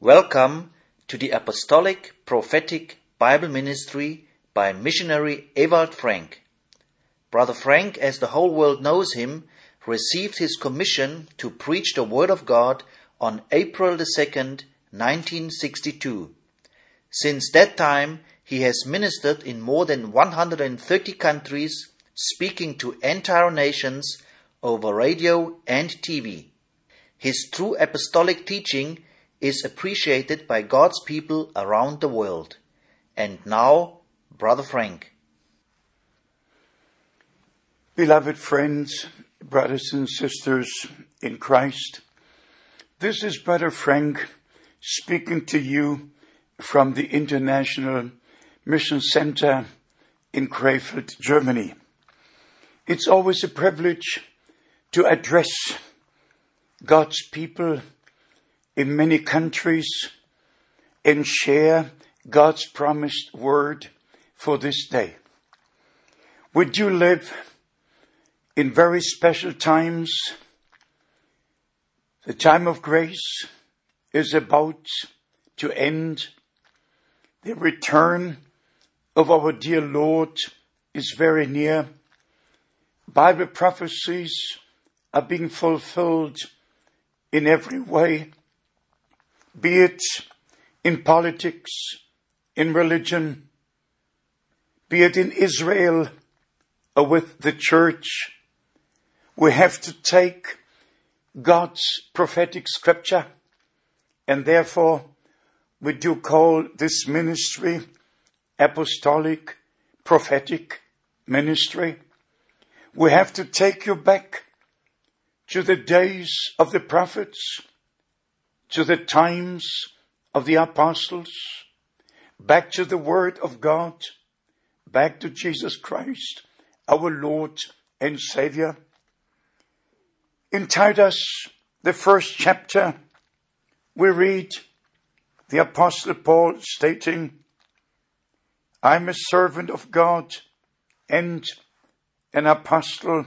Welcome to the Apostolic Prophetic Bible Ministry by missionary Ewald Frank. Brother Frank, as the whole world knows him, received his commission to preach the Word of God on April the 2nd, 1962. Since that time, he has ministered in more than 130 countries, speaking to entire nations over radio and TV. His true apostolic teaching is appreciated by God's people around the world. And now, Brother Frank. Beloved friends, brothers and sisters in Christ, this is Brother Frank speaking to you from the International Mission Center in Krefeld, Germany. It's always a privilege to address God's people in many countries and share God's promised word for this day. Would you live in very special times? The time of grace is about to end. The return of our dear Lord is very near. Bible prophecies are being fulfilled in every way, be it in politics, in religion, be it in Israel or with the church. We have to take God's prophetic scripture and therefore we do call this ministry apostolic prophetic ministry. We have to take you back to the days of the prophets, to the times of the apostles, back to the word of God, back to Jesus Christ, our Lord and Savior. In Titus, the first chapter, we read the apostle Paul stating, I'm a servant of God and an apostle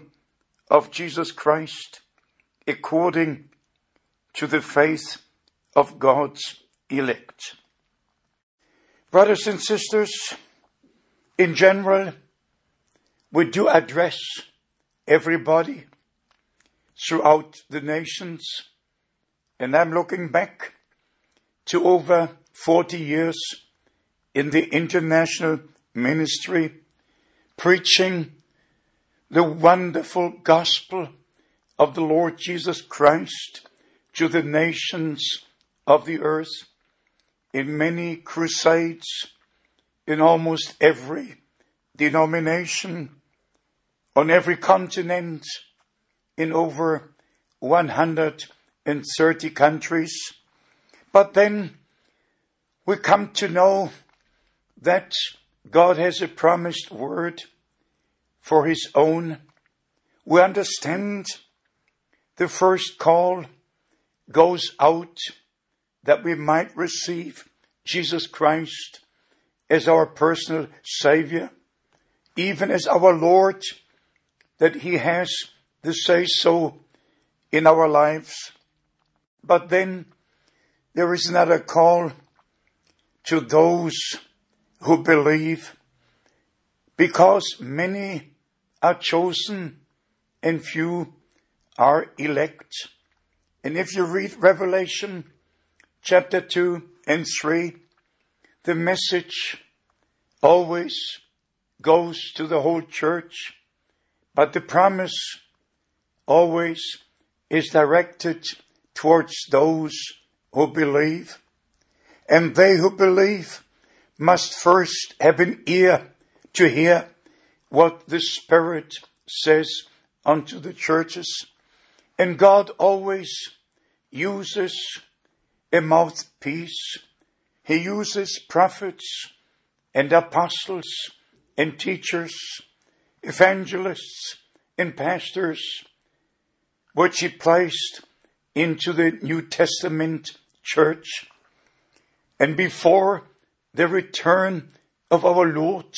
of Jesus Christ according to the faith of God's elect. Brothers and sisters, in general, we do address everybody throughout the nations, and I'm looking back to over 40 years in the international ministry, preaching the wonderful gospel of the Lord Jesus Christ to the nations of the earth in many crusades in almost every denomination on every continent in over 130 countries. But then we come to know that God has a promised word for his own. We understand the first call goes out that we might receive Jesus Christ as our personal Savior, even as our Lord, that He has the say so in our lives. But then there is another call to those who believe because many are chosen and few are elect. And if you read Revelation chapter 2 and 3, the message always goes to the whole church, but the promise always is directed towards those who believe. And they who believe must first have an ear to hear what the Spirit says unto the churches. And God always uses a mouthpiece. He uses prophets and apostles and teachers, evangelists and pastors, which he placed into the New Testament church. And before the return of our Lord,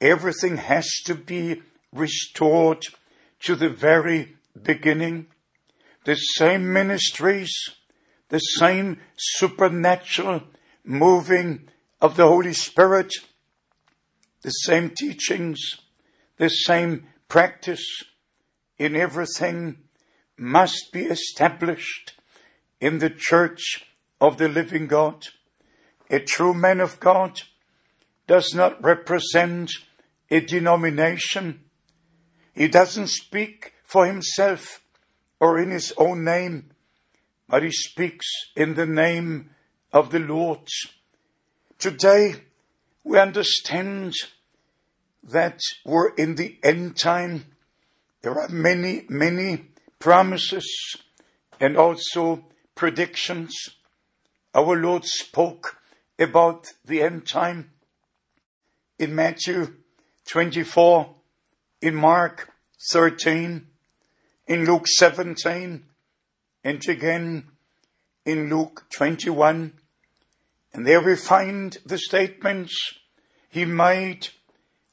everything has to be restored to the very beginning, the same ministries the same supernatural moving of the Holy Spirit, the same teachings, the same practice in everything must be established in the church of the living God. A true man of God does not represent a denomination. He doesn't speak for himself or in his own name, but he speaks in the name of the Lord. Today, we understand that we're in the end time. There are many, many promises and also predictions. Our Lord spoke about the end time in Matthew 24, in Mark 13, in Luke 17, and again in Luke 21. And there we find the statements he made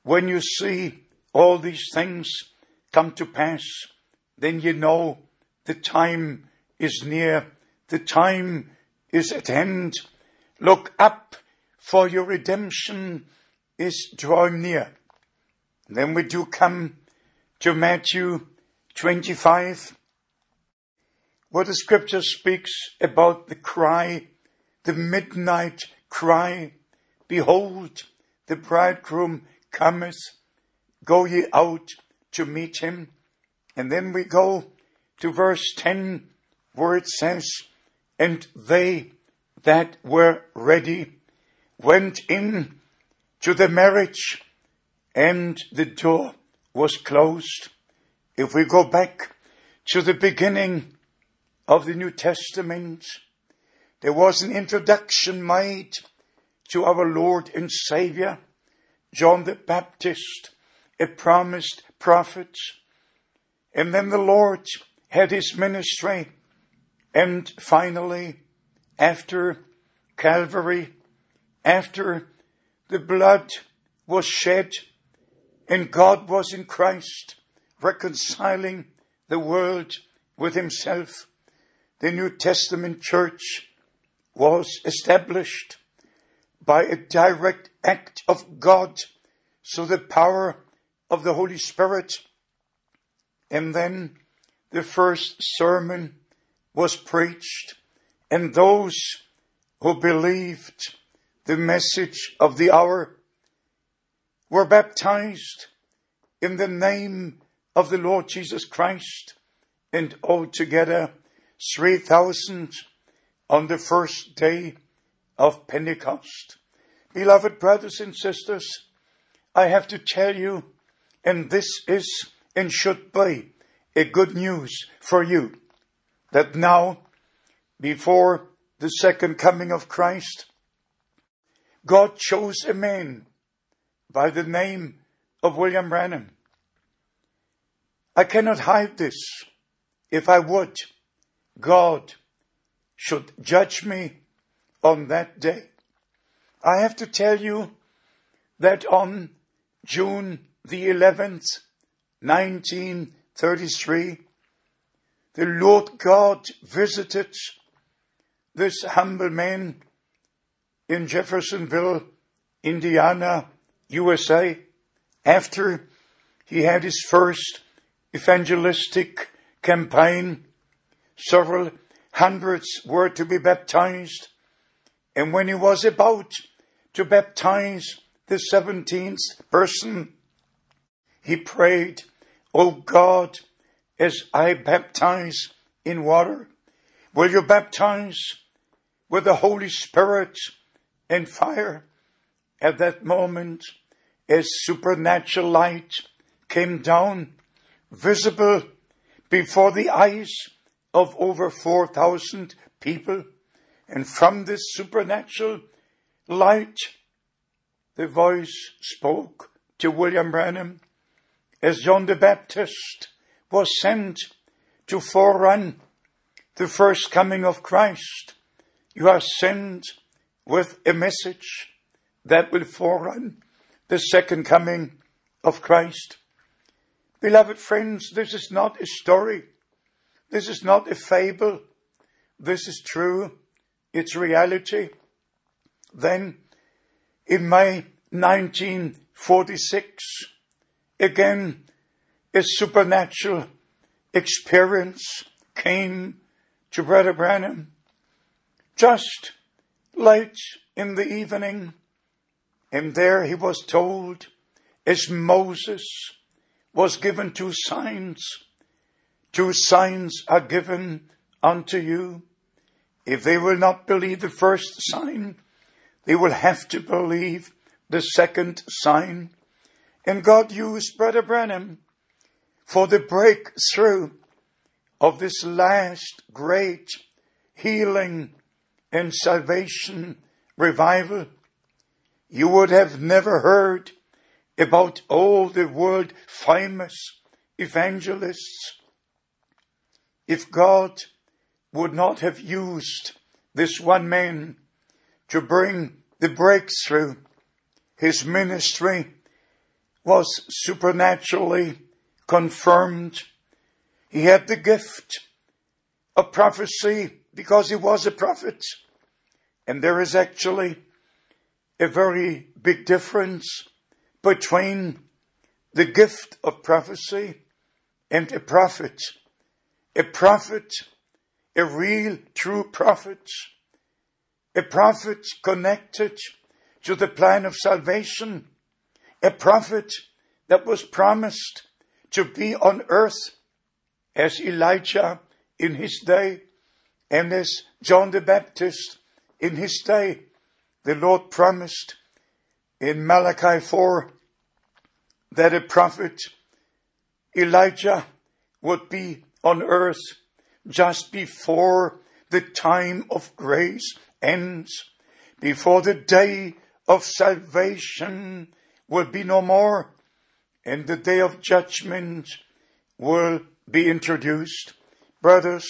when you see all these things come to pass, then you know the time is near, the time is at hand. Look up, for your redemption is drawing near. then we do come to Matthew 25, where the scripture speaks about the cry, the midnight cry, Behold, the bridegroom cometh, go ye out to meet him. And then we go to verse 10 where it says, and they that were ready went in to the marriage and the door was closed. If we go back to the beginning of the New Testament, there was an introduction made to our Lord and Savior, John the Baptist, a promised prophet. And then the Lord had his ministry. And finally, after Calvary, after the blood was shed and God was in Christ reconciling the world with himself, the New Testament church was established by a direct act of God. So the power of the Holy Spirit. And then the first sermon was preached and those who believed the message of the hour were baptized in the name of the Lord Jesus Christ and altogether 3,000 on the first day of Pentecost. Beloved brothers and sisters, I have to tell you, and this is and should be a good news for you, that now, before the second coming of Christ, God chose a man by the name of William Branham. I cannot hide this. If I would, God should judge me on that day. I have to tell you that on June the 11th, 1933, the Lord God visited this humble man in Jeffersonville, Indiana, USA, after he had his first evangelistic campaign. Several hundreds were to be baptized. And when he was about to baptize the 17th person, he prayed, O God, as I baptize in water, will you baptize with the Holy Spirit and fire? At that moment, as supernatural light came down, visible before the eyes of over 4,000 people, and from this supernatural light, the voice spoke to William Branham as John the Baptist was sent to forerun the first coming of Christ. You are sent with a message that will forerun the second coming of Christ. Beloved friends, this is not a story. This is not a fable. this is true, it's reality, then in May 1946, again, a supernatural experience came to Brother Branham just late in the evening. And there he was told, as Moses was given two signs, two signs are given unto you. If they will not believe the first sign, they will have to believe the second sign. And God used Brother Branham for the breakthrough of this last great healing and salvation revival. You would have never heard about all the world famous evangelists if God would not have used this one man to bring the breakthrough. His ministry was supernaturally confirmed. He had the gift of prophecy because he was a prophet. And there is actually a very big difference between the gift of prophecy and a prophet. A prophet, a real true prophet, a prophet connected to the plan of salvation, a prophet that was promised to be on earth as Elijah in his day and as John the Baptist in his day. The Lord promised in Malachi 4 that a prophet, Elijah, would be on earth just before the time of grace ends, before the day of salvation will be no more and the day of judgment will be introduced. Brothers,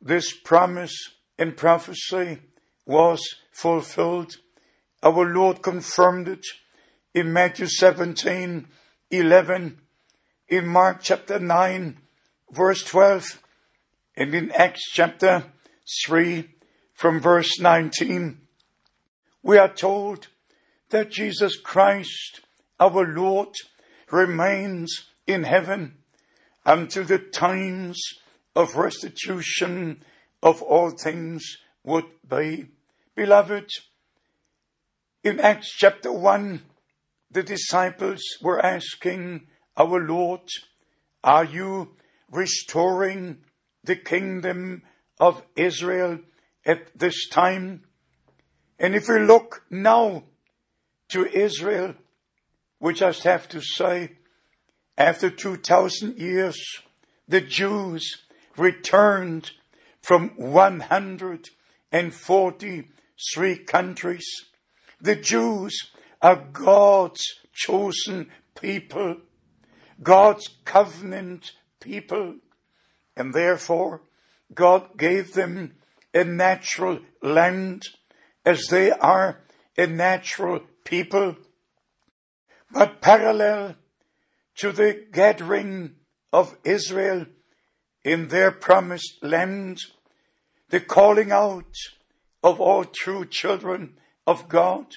this promise and prophecy was fulfilled. Our Lord confirmed it in Matthew 17, 11, in Mark chapter 9, verse 12, and in Acts chapter 3, from verse 19. We are told that Jesus Christ, our Lord, remains in heaven until the times of restitution of all things would be. Beloved, in Acts chapter 1, the disciples were asking our Lord, Are you restoring the kingdom of Israel at this time? And if we look now to Israel, we just have to say, after 2000 years, the Jews returned from 143 countries. The Jews are God's chosen people, God's covenant people, and therefore God gave them a natural land as they are a natural people. But parallel to the gathering of Israel in their promised land, the calling out of all true children of God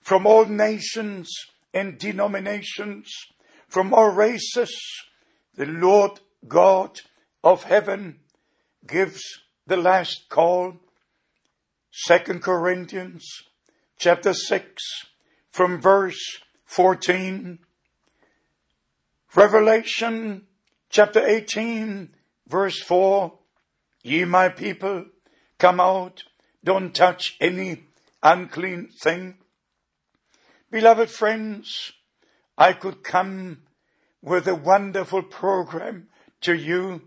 from all nations and denominations, from all races, the Lord God of heaven gives the last call. Second Corinthians chapter 6 from verse 14. Revelation chapter 18 verse 4. Ye my people, come out, don't touch any unclean thing. Beloved friends, I could come with a wonderful program to you.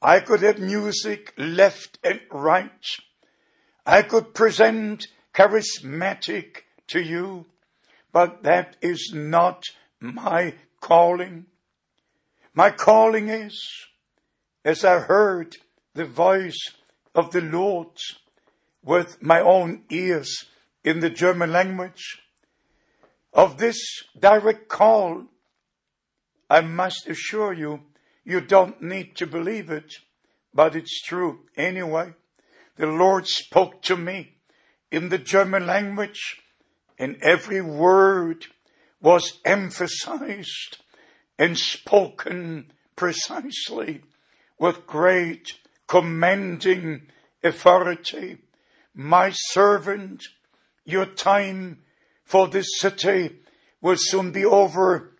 I could have music left and right. I could present charismatic to you but that is not my calling. My calling is, as I heard the voice of the Lord with my own ears in the German language, of this direct call, I must assure you, you don't need to believe it, but it's true anyway. the Lord spoke to me in the German language and every word was emphasized and spoken precisely with great commending authority. My servant, your time for this city will soon be over.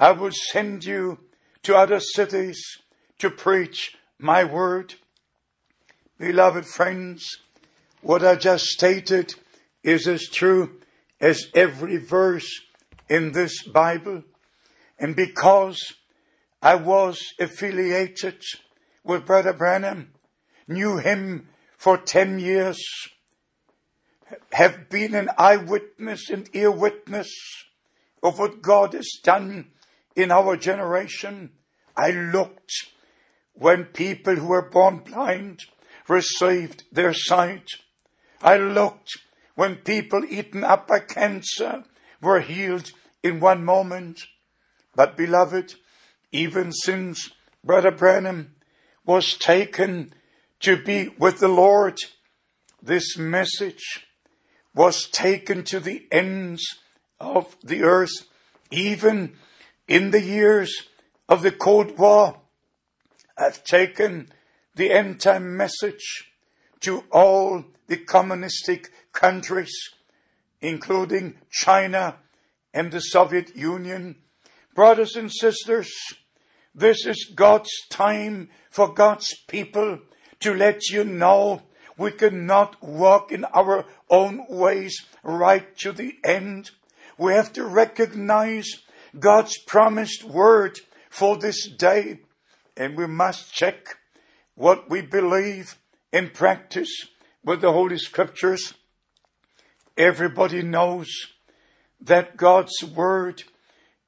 I will send you to other cities to preach my word. Beloved friends, what I just stated is as true as every verse in this Bible. And because I was affiliated with Brother Branham, knew him for 10 years, have been an eyewitness and ear witness of what God has done in our generation. I looked when people who were born blind received their sight. I looked when people eaten up by cancer were healed in one moment. But beloved, even since Brother Branham was taken to be with the Lord, this message was taken to the ends of the earth, even in the years of the Cold War. I've taken the end time message to all the communistic countries, including China and the Soviet Union. Brothers and sisters, this is God's time for God's people to let you know we cannot walk in our own ways right to the end. We have to recognize God's promised word for this day and we must check what we believe and practice with the Holy Scriptures. Everybody knows that God's Word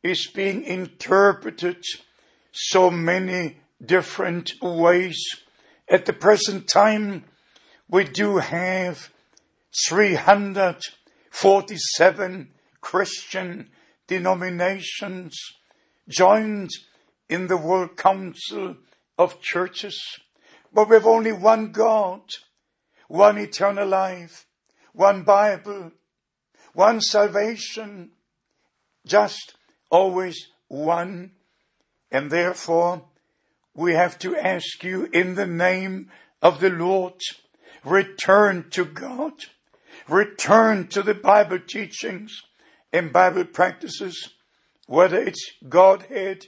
is being interpreted so many different ways. At the present time, we do have 347 Christian denominations joined in the World Council of Churches. But we have only one God, one eternal life, one Bible, one salvation, just always one. And therefore, we have to ask you in the name of the Lord, return to God, return to the Bible teachings and Bible practices, whether it's Godhead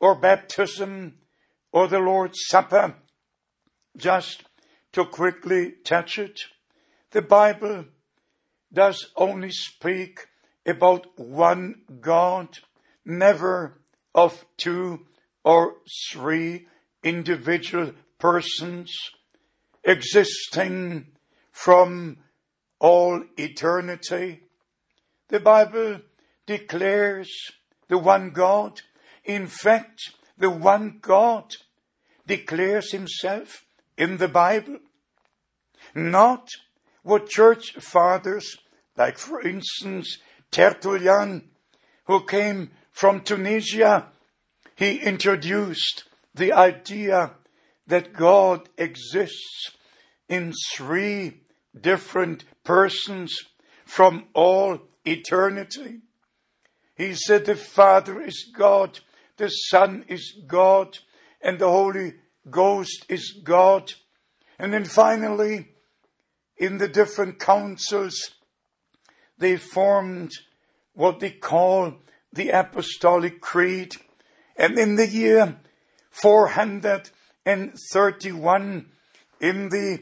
or baptism or the Lord's Supper. Just to quickly touch it, the Bible does only speak about one God, never of two or three individual persons existing from all eternity. The Bible declares the one God. In fact, the one God declares himself in the Bible. Not what church fathers, like for instance Tertullian, who came from Tunisia, he introduced the idea that God exists in three different persons from all eternity. He said the Father is God, the Son is God, and the Holy Ghost is God. And then finally, in the different councils, they formed what they call the Apostolic Creed. And in the year 431, in the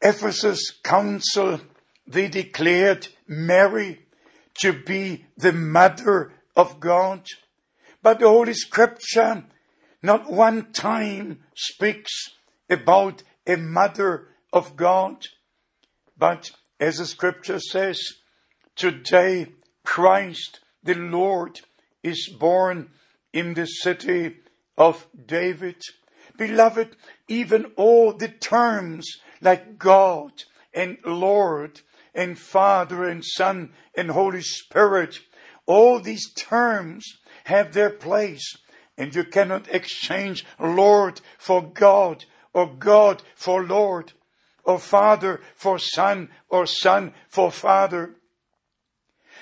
Ephesus Council, they declared Mary to be the mother of God. But the Holy Scripture not one time speaks about a mother of God. But as the scripture says, today Christ the Lord is born in the city of David. Beloved, even all the terms like God and Lord and Father and Son and Holy Spirit, all these terms have their place and you cannot exchange Lord for God or God for Lord. or father for son or son for father.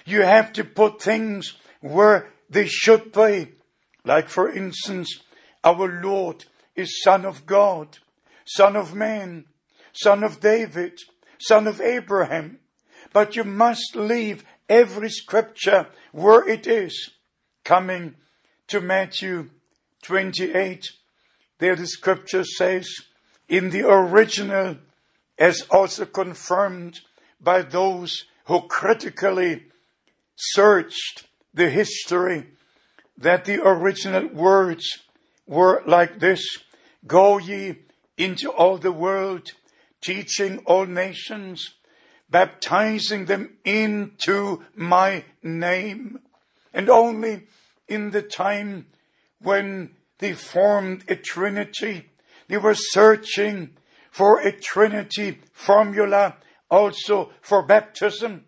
You have to put things where they should be. Like for instance, our Lord is son of God, son of man, son of David, son of Abraham. But you must leave every scripture where it is. Coming to Matthew 28, there the scripture says, in the original, as also confirmed by those who critically searched the history, that the original words were like this, Go ye into all the world, teaching all nations, baptizing them into my name. And only in the time when they formed a trinity, they were searching for a trinity formula also for baptism.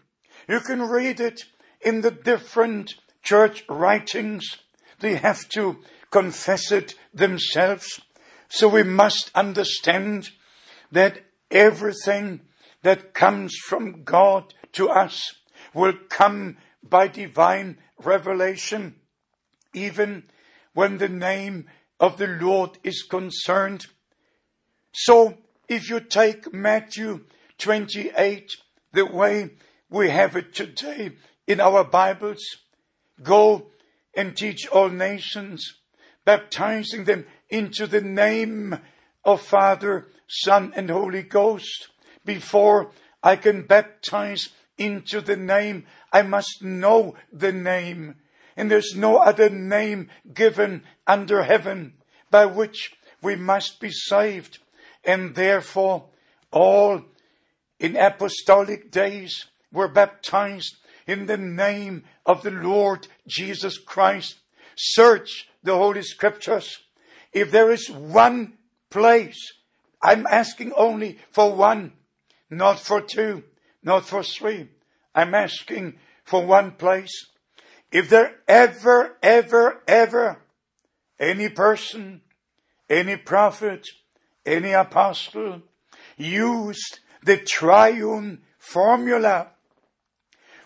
You can read it in the different church writings. They have to confess it themselves. So we must understand that everything that comes from God to us will come by divine revelation. Even when the name of the Lord is concerned. So if you take Matthew 28, the way we have it today in our Bibles, go and teach all nations, baptizing them into the name of Father, Son, and Holy Ghost. Before I can baptize into the name, I must know the name. And there's no other name given under heaven by which we must be saved. And therefore, all in apostolic days were baptized in the name of the Lord Jesus Christ. Search the Holy Scriptures. If there is one place, I'm asking only for one, not for two, not for three. I'm asking for one place. If there ever, ever, ever any person, any prophet, any apostle used the triune formula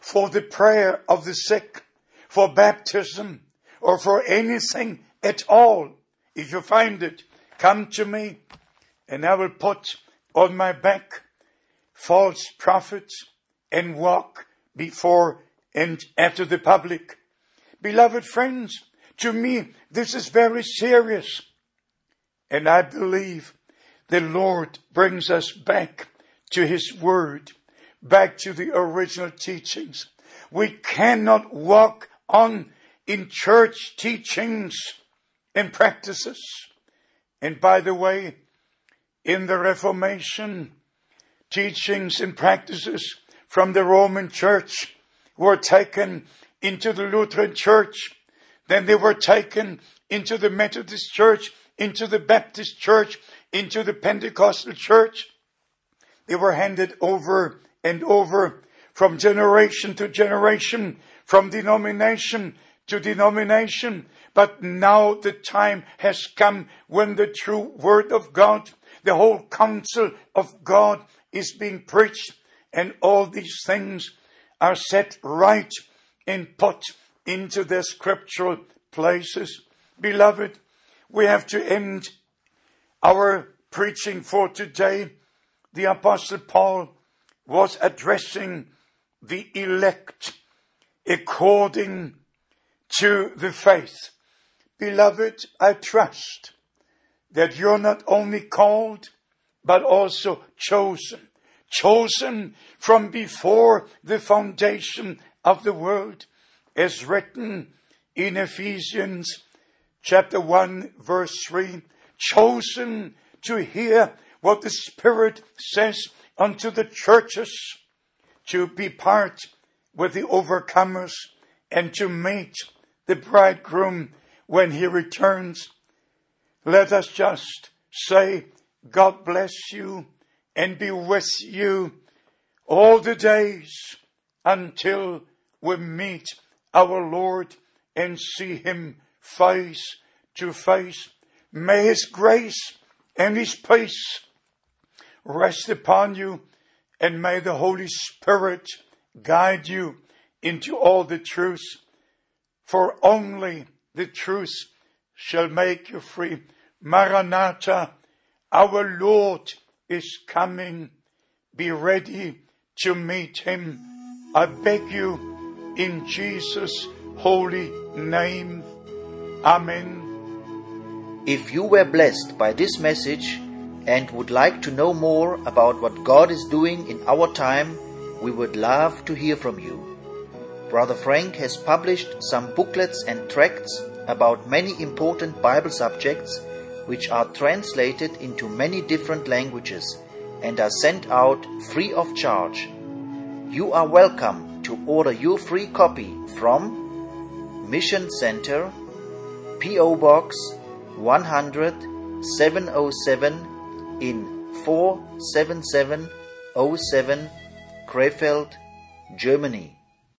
for the prayer of the sick, for baptism, or for anything at all, if you find it, come to me and I will put on my back false prophets and walk before and after the public. Beloved friends, to me, this is very serious. And I believe the Lord brings us back to His Word, back to the original teachings. We cannot walk on in church teachings and practices. And by the way, in the Reformation, teachings and practices from the Roman Church were taken into the Lutheran Church. Then they were taken into the Methodist Church, into the Baptist Church, into the Pentecostal Church. They were handed over and over from generation to generation, from denomination to denomination. But now the time has come when the true word of God, the whole counsel of God is being preached and all these things are set right and put into their scriptural places. Beloved, we have to end our preaching for today. The apostle Paul was addressing the elect according to the faith. Beloved, I trust that you're not only called, but also chosen. Chosen from before the foundation of the world, as written in Ephesians chapter 1 verse 3. Chosen to hear what the Spirit says unto the churches, to be part with the overcomers and to meet the bridegroom when he returns. Let us just say, God bless you and be with you all the days until we meet our Lord and see him face to face. May his grace and his peace rest upon you, and may the Holy Spirit guide you into all the truth, for only the truth shall make you free. Maranatha, our Lord is coming. Be ready to meet him. I beg you in Jesus' holy name. Amen. If you were blessed by this message and would like to know more about what God is doing in our time, we would love to hear from you. Brother Frank has published some booklets and tracts about many important Bible subjects which are translated into many different languages and are sent out free of charge. You are welcome to order your free copy from Mission Center, P.O. Box 100 707 in 47707 Krefeld, Germany.